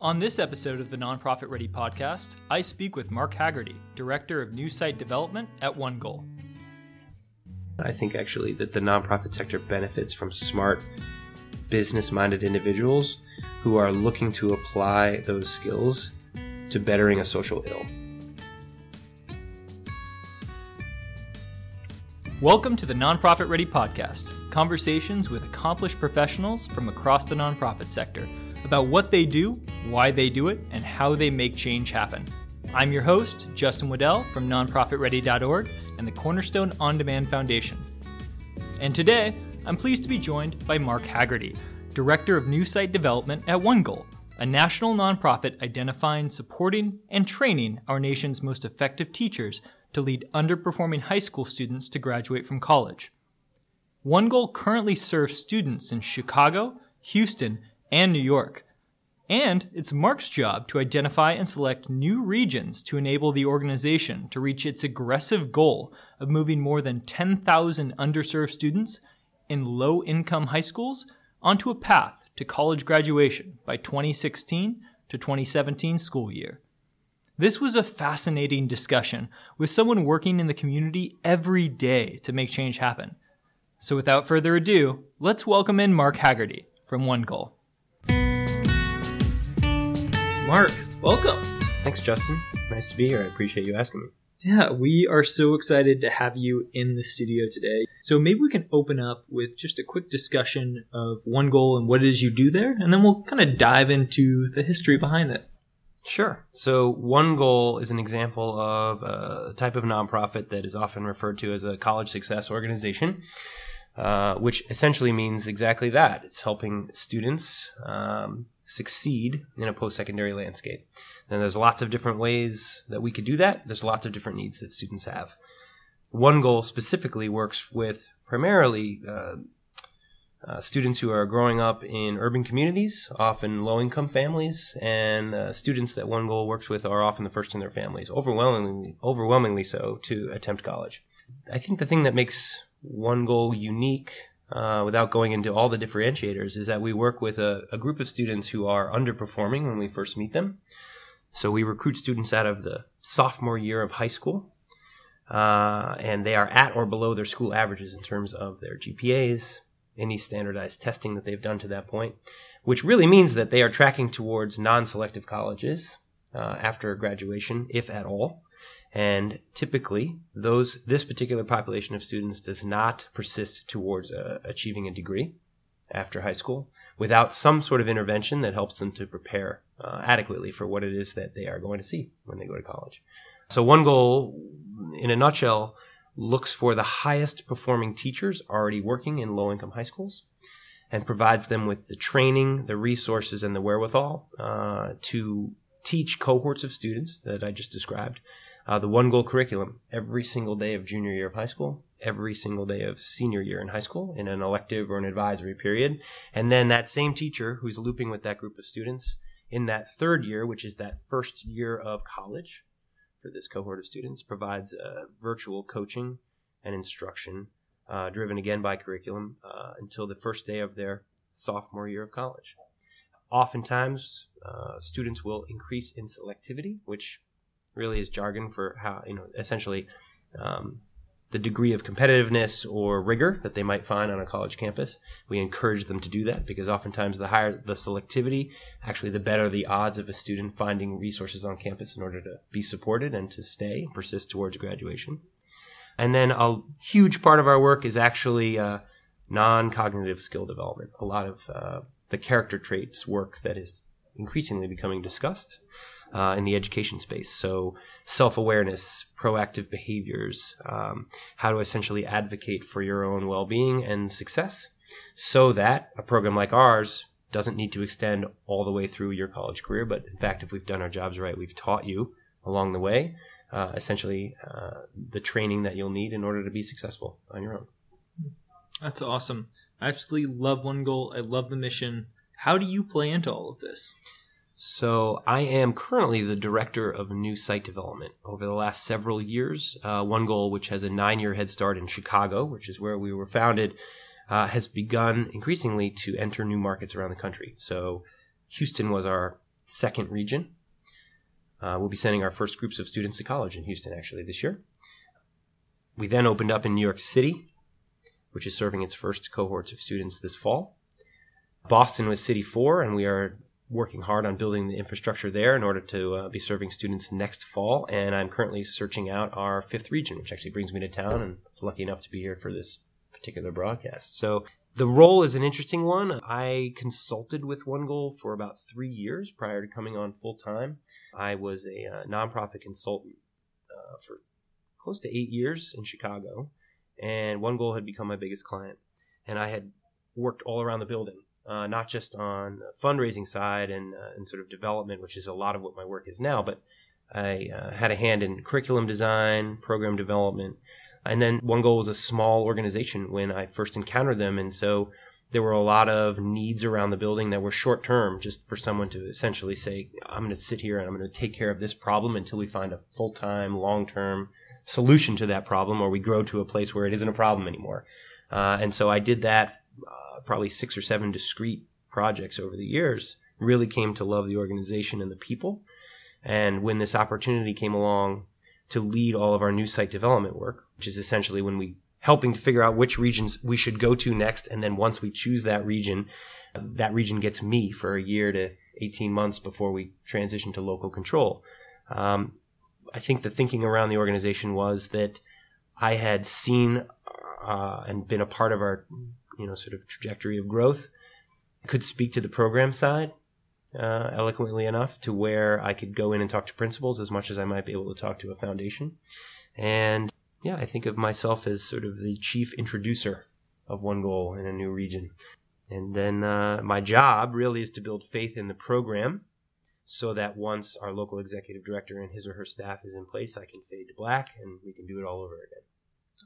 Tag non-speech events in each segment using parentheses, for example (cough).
On this episode of the Nonprofit Ready podcast, I speak with Mark Haggarty, Director of New Site Development at One Goal. I think actually that the nonprofit sector benefits from smart, business minded individuals who are looking to apply those skills to bettering a social ill. Welcome to the Nonprofit Ready podcast conversations with accomplished professionals from across the nonprofit sector about what they do, why they do it, and how they make change happen. I'm your host, Justin Waddell from nonprofitready.org and the Cornerstone On Demand Foundation. And today, I'm pleased to be joined by Mark Haggarty, Director of New Site Development at One Goal, a national nonprofit identifying, supporting, and training our nation's most effective teachers to lead underperforming high school students to graduate from college. One Goal currently serves students in Chicago, Houston, and New York. And it's Mark's job to identify and select new regions to enable the organization to reach its aggressive goal of moving more than 10,000 underserved students in low income high schools onto a path to college graduation by 2016 to 2017 school year. This was a fascinating discussion with someone working in the community every day to make change happen. So without further ado, let's welcome in Mark Haggarty from One Goal. Mark, welcome. Thanks, Justin. Nice to be here. I appreciate you asking me. Yeah, we are so excited to have you in the studio today. So maybe we can open up with just a quick discussion of One Goal and what it is you do there, and then we'll kind of dive into the history behind it. Sure. So, One Goal is an example of a type of nonprofit that is often referred to as a college success organization, uh, which essentially means exactly that. It's helping students um, succeed in a post secondary landscape. And there's lots of different ways that we could do that. There's lots of different needs that students have. One Goal specifically works with primarily uh, uh, students who are growing up in urban communities, often low income families, and uh, students that One Goal works with are often the first in their families, overwhelmingly, overwhelmingly so, to attempt college. I think the thing that makes One Goal unique uh, without going into all the differentiators, is that we work with a, a, group of students who are underperforming when we first meet them. So we recruit students out of the sophomore year of high school, uh, and they are at or below their school averages in terms of their GPAs, any standardized testing that they've done to that point, which really means that they are tracking towards non selective colleges uh, after graduation, if at all. And typically, those this particular population of students does not persist towards uh, achieving a degree after high school without some sort of intervention that helps them to prepare uh, adequately for what it is that they are going to see when they go to college. So, one goal, in a nutshell, looks for the highest performing teachers already working in low income high schools and provides them with the training, the resources, and the wherewithal uh, to teach cohorts of students that I just described uh, the one goal curriculum every single day of junior year of high school, every single day of senior year in high school in an elective or an advisory period. And then that same teacher who's looping with that group of students in that third year, which is that first year of college for this cohort of students, provides virtual coaching and instruction uh, driven again by curriculum uh, until the first day of their sophomore year of college. Oftentimes, uh, students will increase in selectivity, which really is jargon for how you know essentially um, the degree of competitiveness or rigor that they might find on a college campus. We encourage them to do that because oftentimes the higher the selectivity, actually the better the odds of a student finding resources on campus in order to be supported and to stay and persist towards graduation. And then a huge part of our work is actually uh, non-cognitive skill development. A lot of uh, the character traits work that is increasingly becoming discussed uh, in the education space. So, self awareness, proactive behaviors, um, how to essentially advocate for your own well being and success so that a program like ours doesn't need to extend all the way through your college career. But in fact, if we've done our jobs right, we've taught you along the way uh, essentially uh, the training that you'll need in order to be successful on your own. That's awesome. I absolutely love One Goal. I love the mission. How do you play into all of this? So I am currently the director of new site development. Over the last several years, uh, One Goal, which has a nine-year head start in Chicago, which is where we were founded, uh, has begun increasingly to enter new markets around the country. So Houston was our second region. Uh, we'll be sending our first groups of students to college in Houston actually this year. We then opened up in New York City, which is serving its first cohorts of students this fall. Boston was City 4, and we are working hard on building the infrastructure there in order to uh, be serving students next fall. And I'm currently searching out our fifth region, which actually brings me to town and was lucky enough to be here for this particular broadcast. So the role is an interesting one. I consulted with One Goal for about three years prior to coming on full time. I was a uh, nonprofit consultant uh, for close to eight years in Chicago, and One Goal had become my biggest client. And I had worked all around the building uh, not just on fundraising side and, uh, and sort of development, which is a lot of what my work is now, but I uh, had a hand in curriculum design, program development, and then One Goal was a small organization when I first encountered them, and so there were a lot of needs around the building that were short term, just for someone to essentially say, "I'm going to sit here and I'm going to take care of this problem until we find a full time, long term solution to that problem, or we grow to a place where it isn't a problem anymore." Uh, and so I did that probably six or seven discrete projects over the years, really came to love the organization and the people. And when this opportunity came along to lead all of our new site development work, which is essentially when we helping to figure out which regions we should go to next, and then once we choose that region, that region gets me for a year to 18 months before we transition to local control. Um, I think the thinking around the organization was that I had seen uh, and been a part of our you know sort of trajectory of growth. Could speak to the program side uh, eloquently enough to where I could go in and talk to principals as much as I might be able to talk to a foundation. And yeah, I think of myself as sort of the chief introducer of one goal in a new region. And then uh, my job really is to build faith in the program so that once our local executive director and his or her staff is in place, I can fade to black and we can do it all over again.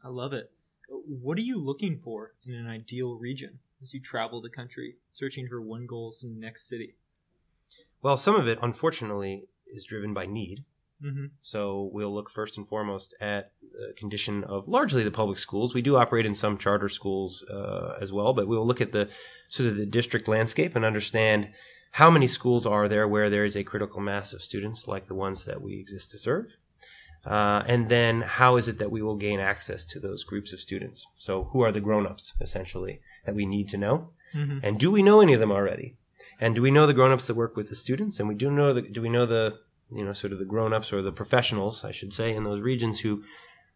I love it what are you looking for in an ideal region as you travel the country searching for one goal's next city? Well, some of it, unfortunately, is driven by need. Mm-hmm. So we'll look first and foremost at the condition of largely the public schools. We do operate in some charter schools uh, as well, but we'll look at the sort of the district landscape and understand how many schools are there where there is a critical mass of students like the ones that we exist to serve. Uh, and then how is it that we will gain access to those groups of students? So who are the grown-ups essentially that we need to know? Mm-hmm. And do we know any of them already? And do we know the grown-ups that work with the students? And we do know the, do we know the, you know, sort of the grown-ups or the professionals, I should say, in those regions who,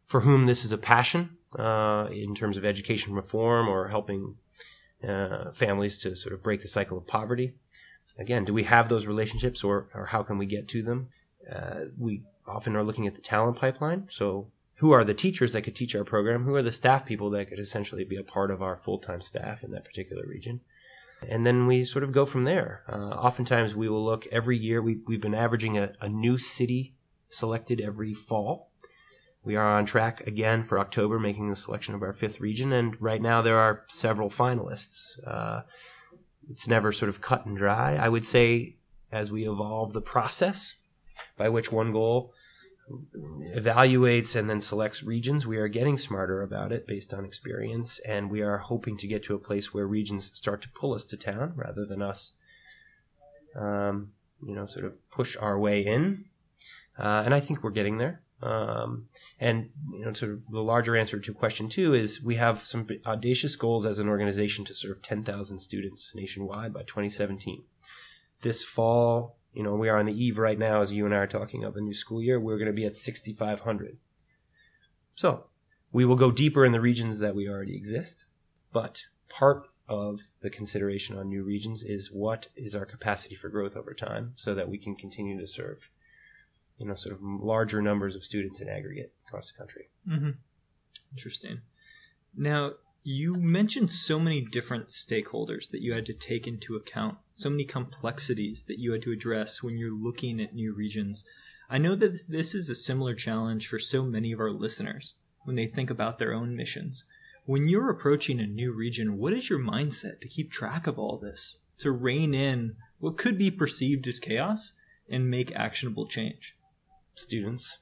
for whom this is a passion, uh, in terms of education reform or helping, uh, families to sort of break the cycle of poverty? Again, do we have those relationships or, or how can we get to them? Uh, we often are looking at the talent pipeline. So, who are the teachers that could teach our program? Who are the staff people that could essentially be a part of our full time staff in that particular region? And then we sort of go from there. Uh, oftentimes, we will look every year. We, we've been averaging a, a new city selected every fall. We are on track again for October, making the selection of our fifth region. And right now, there are several finalists. Uh, it's never sort of cut and dry. I would say as we evolve the process by which one goal evaluates and then selects regions. We are getting smarter about it based on experience, and we are hoping to get to a place where regions start to pull us to town rather than us, um, you know, sort of push our way in. Uh, and I think we're getting there. Um, and you know, sort of the larger answer to question two is we have some audacious goals as an organization to serve 10,000 students nationwide by 2017. This fall, you know, we are on the eve right now, as you and I are talking of a new school year. We're going to be at 6,500. So we will go deeper in the regions that we already exist, but part of the consideration on new regions is what is our capacity for growth over time so that we can continue to serve, you know, sort of larger numbers of students in aggregate across the country. Mm-hmm. Interesting. Now, you mentioned so many different stakeholders that you had to take into account, so many complexities that you had to address when you're looking at new regions. I know that this is a similar challenge for so many of our listeners when they think about their own missions. When you're approaching a new region, what is your mindset to keep track of all this, to rein in what could be perceived as chaos and make actionable change? Students,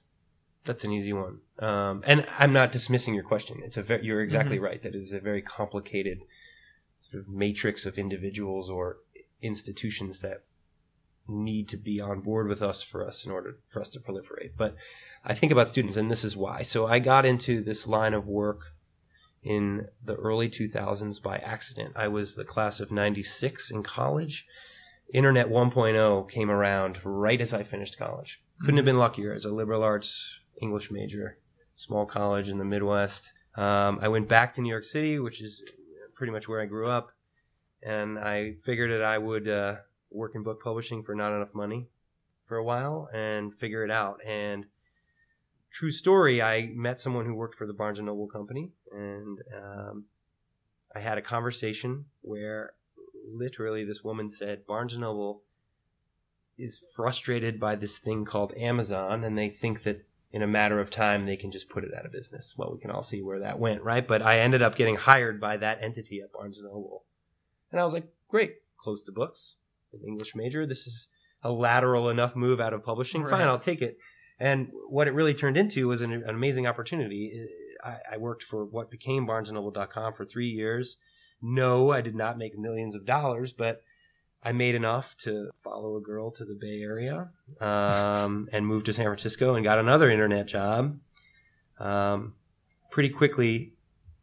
that's an easy one. Um, and I'm not dismissing your question. It's a ve- you're exactly mm-hmm. right. That is a very complicated sort of matrix of individuals or institutions that need to be on board with us for us in order for us to proliferate. But I think about students, and this is why. So I got into this line of work in the early 2000s by accident. I was the class of 96 in college. Internet 1.0 came around right as I finished college. Couldn't have been luckier as a liberal arts English major, small college in the Midwest. Um, I went back to New York City, which is pretty much where I grew up, and I figured that I would uh, work in book publishing for not enough money for a while and figure it out. And true story, I met someone who worked for the Barnes and Noble company, and um, I had a conversation where literally this woman said Barnes and Noble is frustrated by this thing called Amazon, and they think that in a matter of time they can just put it out of business. Well, we can all see where that went, right? But I ended up getting hired by that entity at Barnes and Noble, and I was like, great, close to books, an English major. This is a lateral enough move out of publishing. Right. Fine, I'll take it. And what it really turned into was an, an amazing opportunity. I, I, worked for what became BarnesandNoble.com for three years. No, I did not make millions of dollars, but I made enough to follow a girl to the Bay Area um, (laughs) and moved to San Francisco and got another internet job. Um, pretty quickly,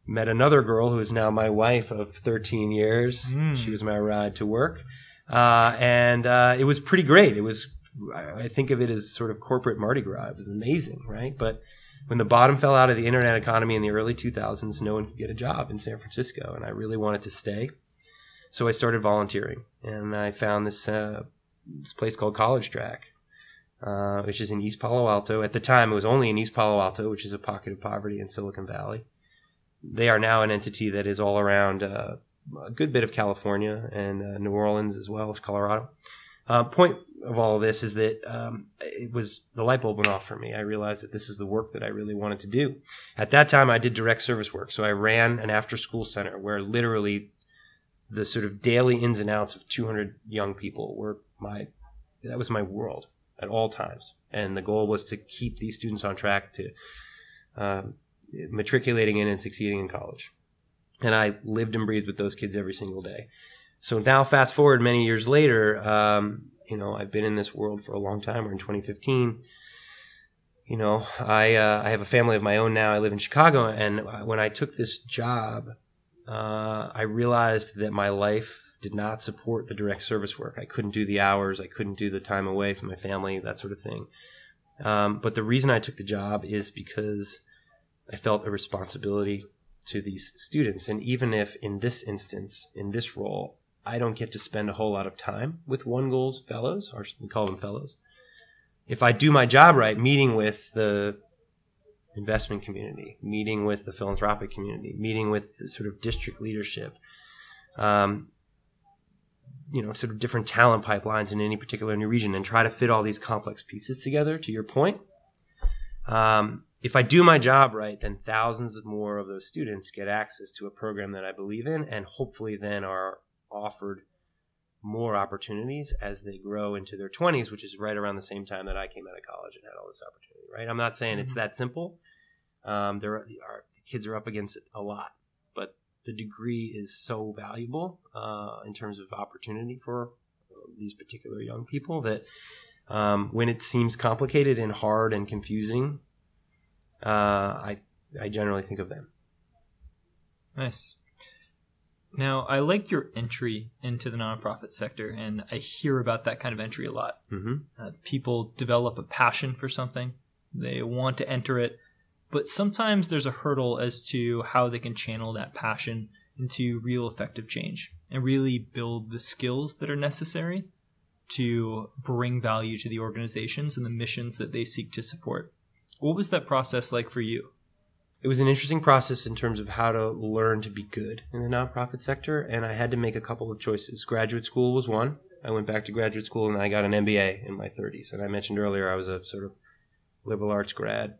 met another girl who is now my wife of 13 years. Mm. She was my ride to work. Uh, and uh, it was pretty great. It was, I think of it as sort of corporate Mardi Gras. It was amazing, right? But when the bottom fell out of the internet economy in the early 2000s, no one could get a job in San Francisco, and I really wanted to stay. So I started volunteering, and I found this, uh, this place called College Track, uh, which is in East Palo Alto. At the time, it was only in East Palo Alto, which is a pocket of poverty in Silicon Valley. They are now an entity that is all around uh, a good bit of California and uh, New Orleans as well as Colorado. Uh, point of all of this is that um, it was the light bulb went off for me. I realized that this is the work that I really wanted to do. At that time, I did direct service work, so I ran an after-school center where literally the sort of daily ins and outs of 200 young people were my that was my world at all times, and the goal was to keep these students on track to um, matriculating in and succeeding in college. And I lived and breathed with those kids every single day. So now, fast forward many years later, um, you know, I've been in this world for a long time. We're in 2015. You know, I uh, I have a family of my own now. I live in Chicago, and when I took this job, uh, I realized that my life did not support the direct service work. I couldn't do the hours. I couldn't do the time away from my family, that sort of thing. Um, but the reason I took the job is because I felt a responsibility to these students. And even if in this instance, in this role, I don't get to spend a whole lot of time with One Goals fellows, or we call them fellows. If I do my job right, meeting with the investment community, meeting with the philanthropic community, meeting with sort of district leadership, um, you know, sort of different talent pipelines in any particular new region, and try to fit all these complex pieces together. To your point, um, if I do my job right, then thousands more of those students get access to a program that I believe in, and hopefully then are offered more opportunities as they grow into their 20s, which is right around the same time that I came out of college and had all this opportunity, right? I'm not saying mm-hmm. it's that simple. Um, there are, are, kids are up against it a lot, but the degree is so valuable uh, in terms of opportunity for these particular young people that um, when it seems complicated and hard and confusing, uh, I I generally think of them. Nice. Now, I like your entry into the nonprofit sector, and I hear about that kind of entry a lot. Mm-hmm. Uh, people develop a passion for something, they want to enter it, but sometimes there's a hurdle as to how they can channel that passion into real effective change and really build the skills that are necessary to bring value to the organizations and the missions that they seek to support. What was that process like for you? It was an interesting process in terms of how to learn to be good in the nonprofit sector, and I had to make a couple of choices. Graduate school was one. I went back to graduate school and I got an MBA in my 30s. And I mentioned earlier I was a sort of liberal arts grad.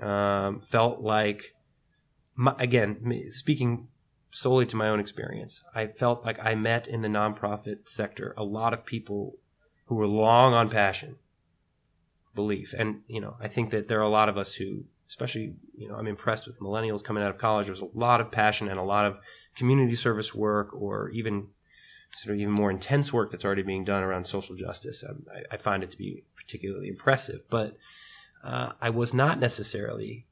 Um, felt like, my, again, speaking solely to my own experience, I felt like I met in the nonprofit sector a lot of people who were long on passion, belief, and you know I think that there are a lot of us who especially you know I'm impressed with millennials coming out of college. There's a lot of passion and a lot of community service work, or even sort of even more intense work that's already being done around social justice. Um, I, I, find it to be particularly impressive. But uh, I was not necessarily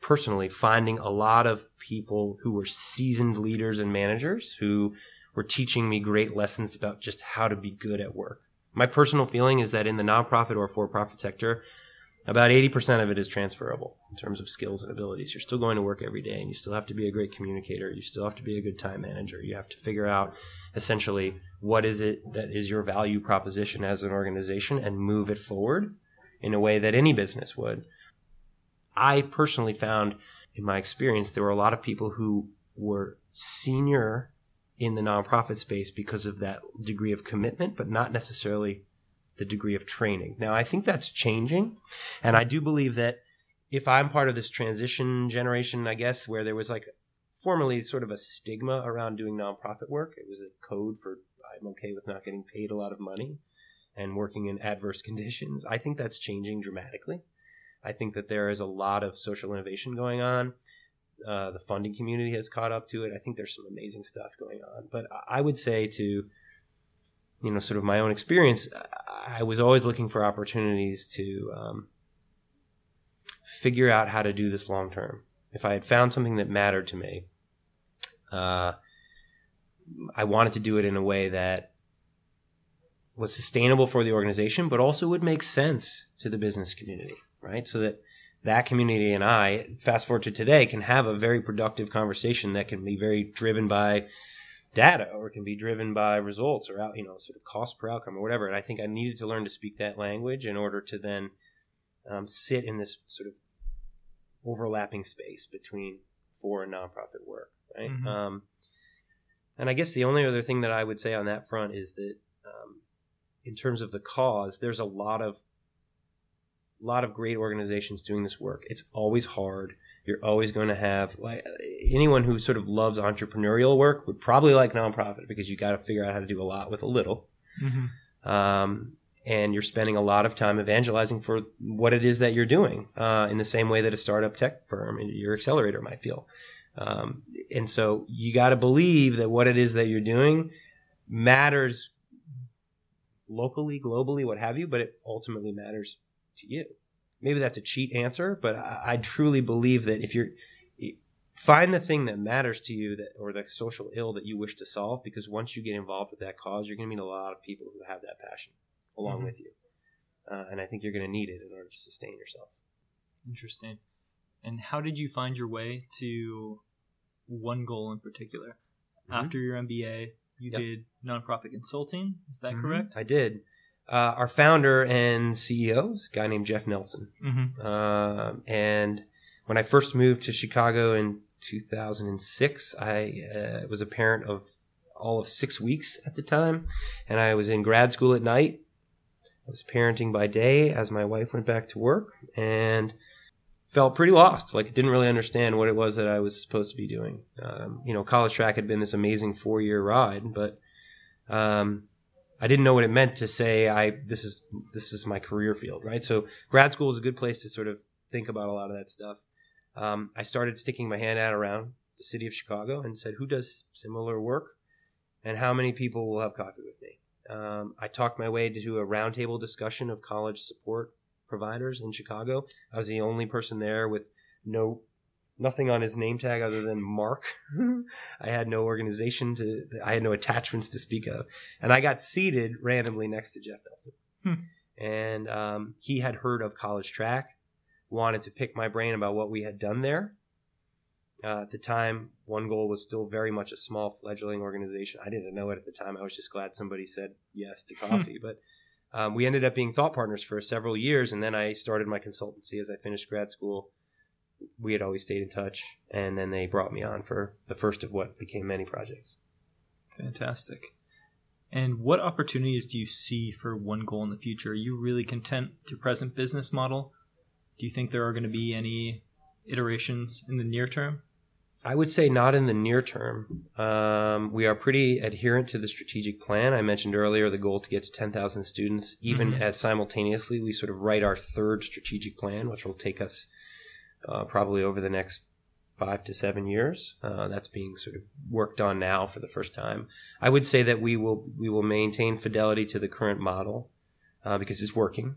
personally finding a lot of people who were seasoned leaders and managers who were teaching me great lessons about just how to be good at work. My personal feeling is that in the nonprofit or for profit sector, about 80% of it is transferable in terms of skills and abilities. You're still going to work every day and you still have to be a great communicator. You still have to be a good time manager. You have to figure out essentially what is it that is your value proposition as an organization and move it forward in a way that any business would. I personally found in my experience there were a lot of people who were senior in the nonprofit space because of that degree of commitment, but not necessarily the degree of training. Now, I think that's changing. And I do believe that if I'm part of this transition generation, I guess, where there was like formerly sort of a stigma around doing nonprofit work, it was a code for I'm okay with not getting paid a lot of money and working in adverse (laughs) conditions. I think that's changing dramatically. I think that there is a lot of social innovation going on. Uh, the funding community has caught up to it. I think there's some amazing stuff going on. But I would say to, you know, sort of my own experience, I was always looking for opportunities to um, figure out how to do this long term. If I had found something that mattered to me, uh, I wanted to do it in a way that was sustainable for the organization, but also would make sense to the business community, right? So that that community and I, fast forward to today, can have a very productive conversation that can be very driven by data or it can be driven by results or out, you know, sort of cost per outcome or whatever. And I think I needed to learn to speak that language in order to then um, sit in this sort of overlapping space between for and nonprofit work, right? Mm-hmm. Um, and I guess the only other thing that I would say on that front is that, um, in terms of the cause, there's a lot of lot of great organizations doing this work. It's always hard. You're always going to have like anyone who sort of loves entrepreneurial work would probably like nonprofit because you got to figure out how to do a lot with a little. Mm-hmm. Um, and you're spending a lot of time evangelizing for what it is that you're doing uh, in the same way that a startup tech firm, your accelerator might feel. Um, and so you got to believe that what it is that you're doing matters locally, globally, what have you, but it ultimately matters to you. Maybe that's a cheat answer, but I, I truly believe that if you're find the thing that matters to you that or the social ill that you wish to solve because once you get involved with that cause you're going to meet a lot of people who have that passion along mm-hmm. with you uh, and i think you're going to need it in order to sustain yourself interesting and how did you find your way to one goal in particular? Mm-hmm. After your MBA, you yep. did nonprofit consulting. Is that mm-hmm. correct? I did. Uh, our founder and CEO is a guy named Jeff Nelson. Mm-hmm. Uh, and when I first moved to Chicago in 2006, I uh, was a parent of all of six weeks at the time, and I was in grad school at night. I was parenting by day as my wife went back to work, and felt pretty lost. Like didn't really understand what it was that I was supposed to be doing. Um, you know, college track had been this amazing four year ride, but um, I didn't know what it meant to say I this is this is my career field, right? So grad school is a good place to sort of think about a lot of that stuff. Um, I started sticking my hand out around the city of Chicago and said, who does similar work, and how many people will have coffee with me. Um, I talked my way to a roundtable discussion of college support providers in Chicago. I was the only person there with no nothing on his name tag other than Mark. (laughs) I had no organization to I had no attachments to speak of. And I got seated randomly next to Jeff Nelson. Hmm. And um, he had heard of college track, wanted to pick my brain about what we had done there. Uh, at the time, One Goal was still very much a small fledgling organization. I didn't know it at the time. I was just glad somebody said yes to hmm. coffee. but um, we ended up being thought partners for several years, and then I started my consultancy as I finished grad school. We had always stayed in touch, and then they brought me on for the first of what became many projects. Fantastic. And what opportunities do you see for One Goal in the future? Are you really content with your present business model? Do you think there are going to be any iterations in the near term? I would say not in the near term. Um, we are pretty adherent to the strategic plan. I mentioned earlier the goal to get to 10,000 students, even mm-hmm. as simultaneously we sort of write our third strategic plan, which will take us uh, probably over the next five to seven years. Uh, that's being sort of worked on now for the first time. I would say that we will we will maintain fidelity to the current model uh, because it's working.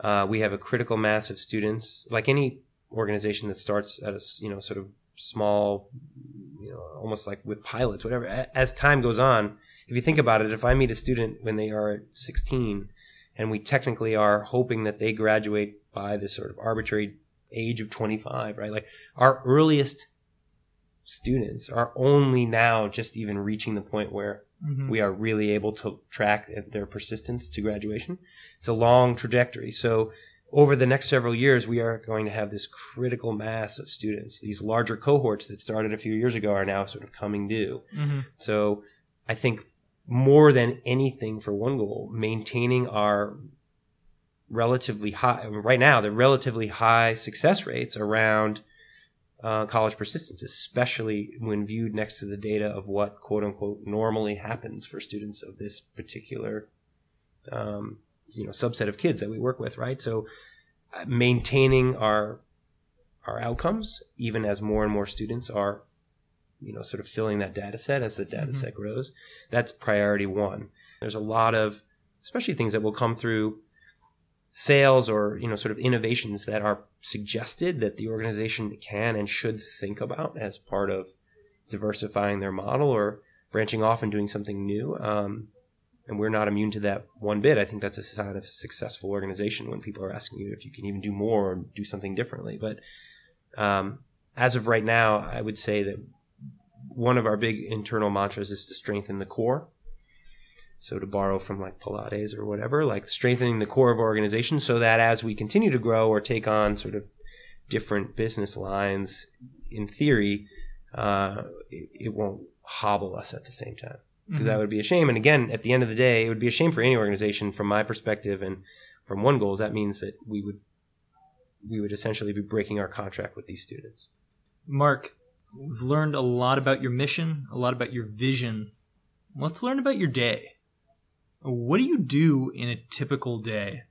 Uh, we have a critical mass of students, like any organization that starts at a you know sort of small, you know, almost like with pilots, whatever. As time goes on, if you think about it, if I meet a student when they are 16, and we technically are hoping that they graduate by this sort of arbitrary age of 25, right? Like our earliest students are only now just even reaching the point where mm-hmm. we are really able to track their persistence to graduation. It's a long trajectory. So over the next several years, we are going to have this critical mass of students. These larger cohorts that started a few years ago are now sort of coming due. Mm-hmm. So I think more than anything for one goal, maintaining our relatively high, right now, the relatively high success rates around uh, college persistence, especially when viewed next to the data of what quote unquote normally happens for students of this particular um, you know subset of kids that we work with, right? So uh, maintaining our our outcomes, even as more and more students are, you know, sort of filling that data set as the data mm-hmm. set grows, that's priority one. There's a lot of, especially things that will come through sales or you know sort of innovations that are suggested that the organization can and should think about as part of diversifying their model or branching off and doing something new. Um, and we're not immune to that one bit. I think that's a sign of a successful organization when people are asking you if you can even do more or do something differently. But um, as of right now, I would say that one of our big internal mantras is to strengthen the core. So to borrow from like Pilates or whatever, like strengthening the core of our organization so that as we continue to grow or take on sort of different business lines, in theory, uh, it, it won't hobble us at the same time because mm-hmm. that would be a shame. And again, at the end of the day, it would be a shame for any organization from my perspective and from one goals. That means that we would we would essentially be breaking our contract with these students. Mark, we've learned a lot about your mission, a lot about your vision. Let's learn about your day. What do you do in a typical day,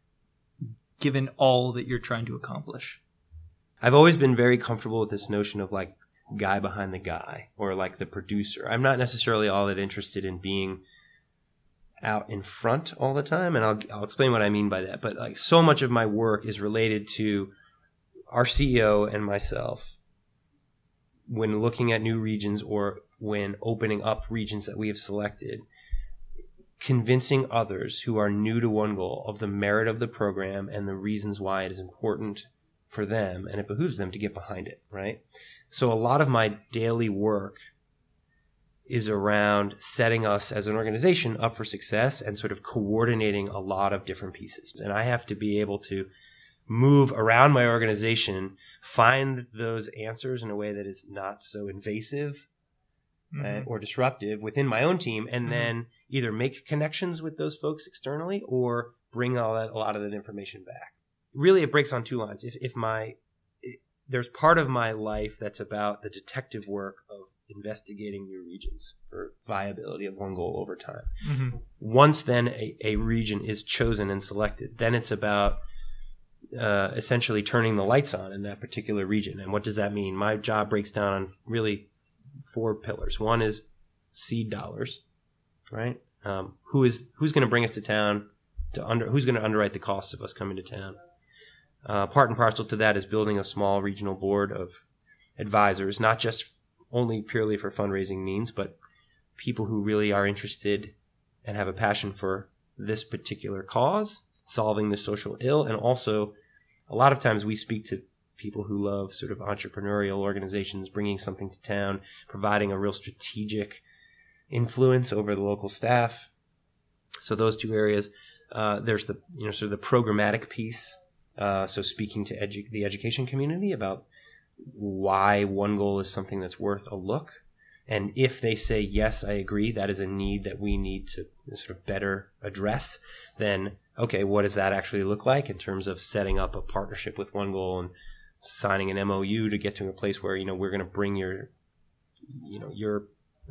given all that you're trying to accomplish? I've always been very comfortable with this notion of like guy behind the guy or like the producer. I'm not necessarily all that interested in being out in front all the time and I'll I'll explain what I mean by that. But like so much of my work is related to our CEO and myself when looking at new regions or when opening up regions that we have selected convincing others who are new to one goal of the merit of the program and the reasons why it is important for them and it behooves them to get behind it, right? So a lot of my daily work is around setting us as an organization up for success and sort of coordinating a lot of different pieces. And I have to be able to move around my organization, find those answers in a way that is not so invasive mm-hmm. uh, or disruptive within my own team, and mm-hmm. then either make connections with those folks externally or bring all that a lot of that information back. Really, it breaks on two lines. If if my there's part of my life that's about the detective work of investigating new regions for viability of one goal over time. Mm-hmm. Once then a, a, region is chosen and selected, then it's about uh, essentially turning the lights on in that particular region. And what does that mean? My job breaks down on really four pillars. One is seed dollars, right? Um, who is who's going to bring us to town? To under who's going to underwrite the costs of us coming to town? Uh, part and parcel to that is building a small regional board of advisors, not just only purely for fundraising means, but people who really are interested and have a passion for this particular cause, solving the social ill, and also a lot of times we speak to people who love sort of entrepreneurial organizations, bringing something to town, providing a real strategic influence over the local staff. So those two areas. Uh, there's the you know sort of the programmatic piece uh, so speaking to edu- the education community about why one goal is something that's worth a look. And if they say, yes, I agree, that is a need that we need to sort of better address, then, okay, what does that actually look like in terms of setting up a partnership with One Goal and signing an MOU to get to a place where, you know, we're going to bring your, you know, your,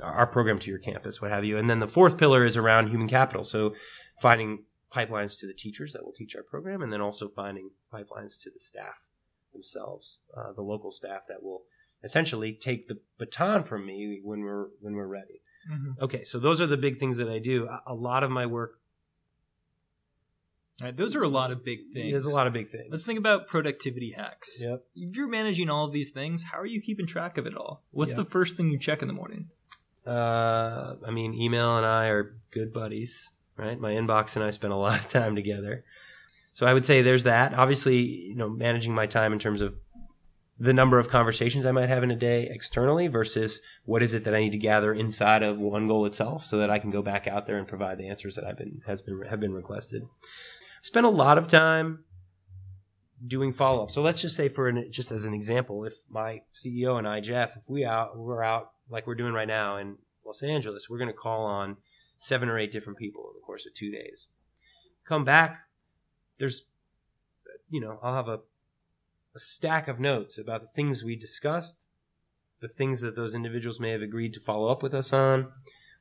our program to your campus, what have you. And then the fourth pillar is around human capital. So finding pipelines to the teachers that will teach our program, and then also finding pipelines to the staff themselves, uh, the local staff that will essentially take the baton from me when we're when we're ready. Mm-hmm. Okay, so those are the big things that I do. A- lot of my work right, those are a lot of big things. there's a lot of big things. Let's think about productivity hacks. Yep. If you're managing all of these things, how are you keeping track of it all? What's Yeah. the first thing you check in the morning? Uh, I mean, email and I are good buddies, right? My inbox and I spend a (laughs) lot of time together. So I would say there's that. Obviously, you know, managing my time in terms of the number of conversations I might have in a day externally versus what is it that I need to gather inside of one goal itself so that I can go back out there and provide the answers that I've been has been have been requested. Spend a lot of time doing follow up. So let's just say for an, just as an example, if my CEO and I, Jeff, if we out we're out like we're doing right now in Los Angeles, we're going to call on seven or eight different people in the course of two days. Come back, there's, you know, I'll have a, a stack of notes about the things we discussed, the things that those individuals may have agreed to follow up with us on,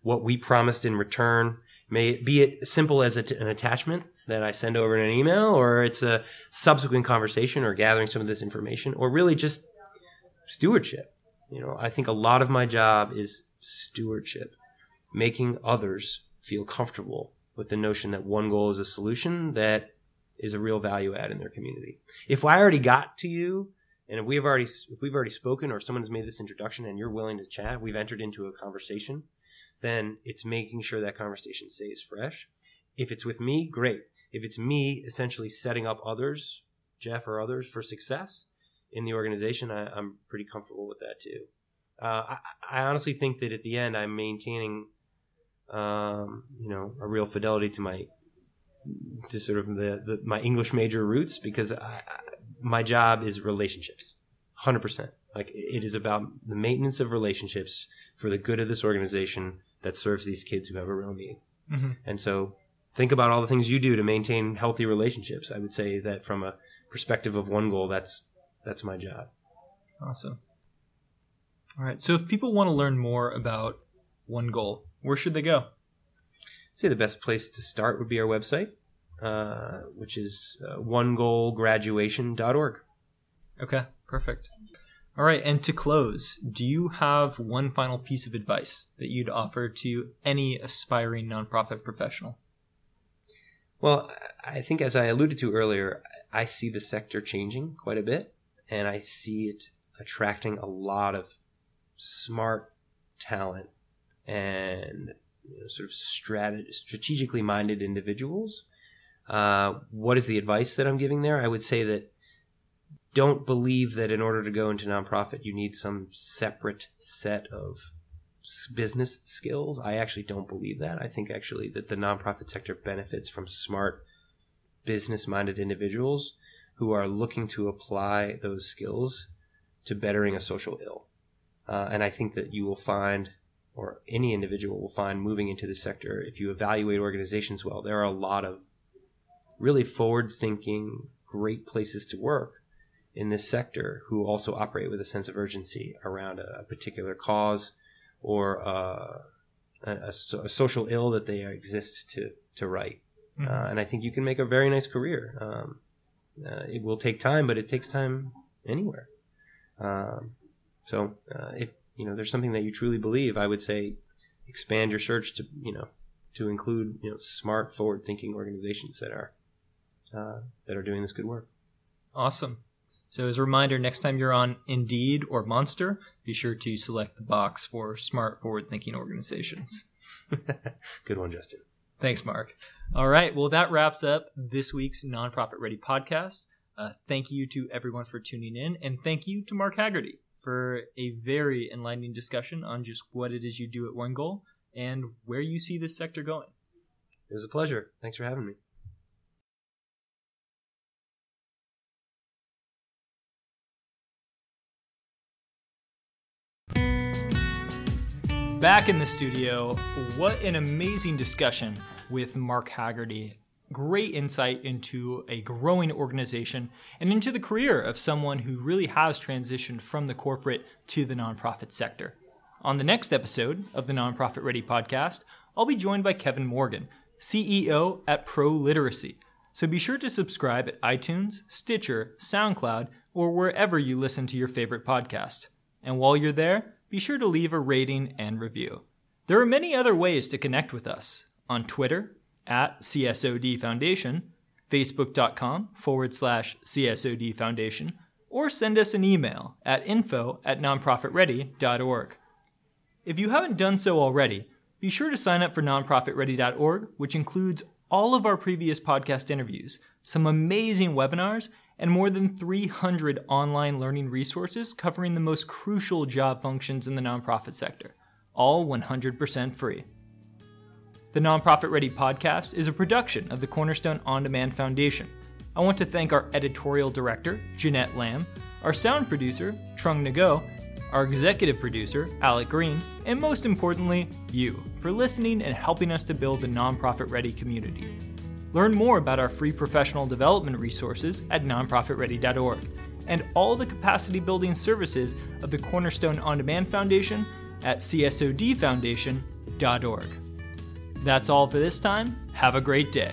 what we promised in return. May it be it simple as a an attachment that I send over in an email, or it's a subsequent conversation or gathering some of this information, or really just stewardship. You know, I think a lot of my job is stewardship, making others feel comfortable with the notion that one goal is a solution that is a real value add in their community. If I already got to you, and if we've already if we've already spoken, or someone has made this introduction, and you're willing to chat, we've entered into a conversation, then it's making sure that conversation stays fresh. If it's with me, great. If it's me essentially setting up others, Jeff or others, for success in the organization, I, I'm pretty comfortable with that too. Uh, I, I honestly think that at the end, I'm maintaining, um, you know, a real fidelity to my to sort of the, the my English major roots because I, I, my job is relationships, hundred percent. Like it is about the maintenance of relationships for the good of this organization that serves these kids who have a real need. Mm-hmm. And so think about all the things you do to maintain healthy relationships. I would say that from a perspective of one goal, that's that's my job. Awesome. All right. So if people want to learn more about One Goal, where should they go? I'd say the best place to start would be our website, uh, which is uh, onegoalgraduation.org. Okay. Perfect. All right. And to close, do you have one final piece of advice that you'd offer to any aspiring nonprofit professional? Well, I think as I alluded to earlier, I see the sector changing quite a bit, and I see it attracting a lot of smart talent and you know, sort of strat- strategically minded individuals. Uh, what is the advice that I'm giving there? I would say that don't believe that in order to go into nonprofit you need some separate set of business skills. I actually don't believe that. I think actually that the nonprofit sector benefits from smart business minded individuals who are looking to apply those skills to bettering a social ill. Uh, and I think that you will find, or any individual will find, moving into the sector, if you evaluate organizations well, there are a lot of really forward thinking, great places to work in this sector who also operate with a sense of urgency around a, a particular cause or uh, a, a a social ill that they exist to, to right. Mhm. Uh, and I think you can make a very nice career. Um, uh, it will take time, but it takes time anywhere. Um, so uh, if you know there's something that you truly believe, I would say expand your search to you know to include you know smart, forward-thinking organizations that are uh, that are doing this good work. Awesome. So, as a reminder, next time you're on Indeed or Monster, be sure to select the box for smart, forward thinking organizations. (laughs) good one, Justin. Thanks, Mark. All right. Well, that wraps up this week's Nonprofit Ready podcast. Uh, thank you to everyone for tuning in, and thank you to Mark Haggarty for a very enlightening discussion on just what it is you do at One Goal and where you see this sector going. It was a pleasure. Thanks for having me. Back in the studio, what an amazing discussion with Mark Haggarty. Great insight into a growing organization and into the career of someone who really has transitioned from the corporate to the nonprofit sector. On the next episode of the Nonprofit Ready podcast, I'll be joined by Kevin Morgan, CEO at Pro Literacy. So be sure to subscribe at iTunes, Stitcher, SoundCloud, or wherever you listen to your favorite podcast. And while you're there, be sure to leave a rating and review. There are many other ways to connect with us on Twitter at CSOD Foundation, Facebook.com forward slash CSOD Foundation, or send us an email at info at nonprofitready.org. If you haven't done so already, be sure to sign up for nonprofitready.org, which includes all of our previous podcast interviews, some amazing webinars, and more than 300 online learning resources covering the most crucial job functions in the nonprofit sector, all 100% free. The Nonprofit Ready podcast is a production of the Cornerstone On Demand Foundation. I want to thank our editorial director, Jeanette Lamb, our sound producer, Trung Nago, our executive producer, Alec Green, and most importantly, you, for listening and helping us to build the nonprofit ready community. Learn more about our free professional development resources at nonprofitready.org and all the capacity building services of the Cornerstone On Demand Foundation at csodfoundation.org. That's all for this time. Have a great day.